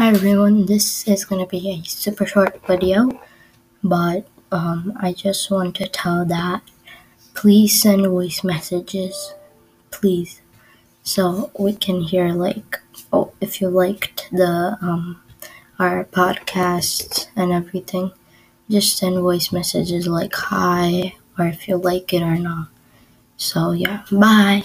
Hi everyone, this is gonna be a super short video, but um, I just want to tell that please send voice messages, please, so we can hear like oh if you liked the um our podcasts and everything, just send voice messages like hi or if you like it or not. So yeah, bye.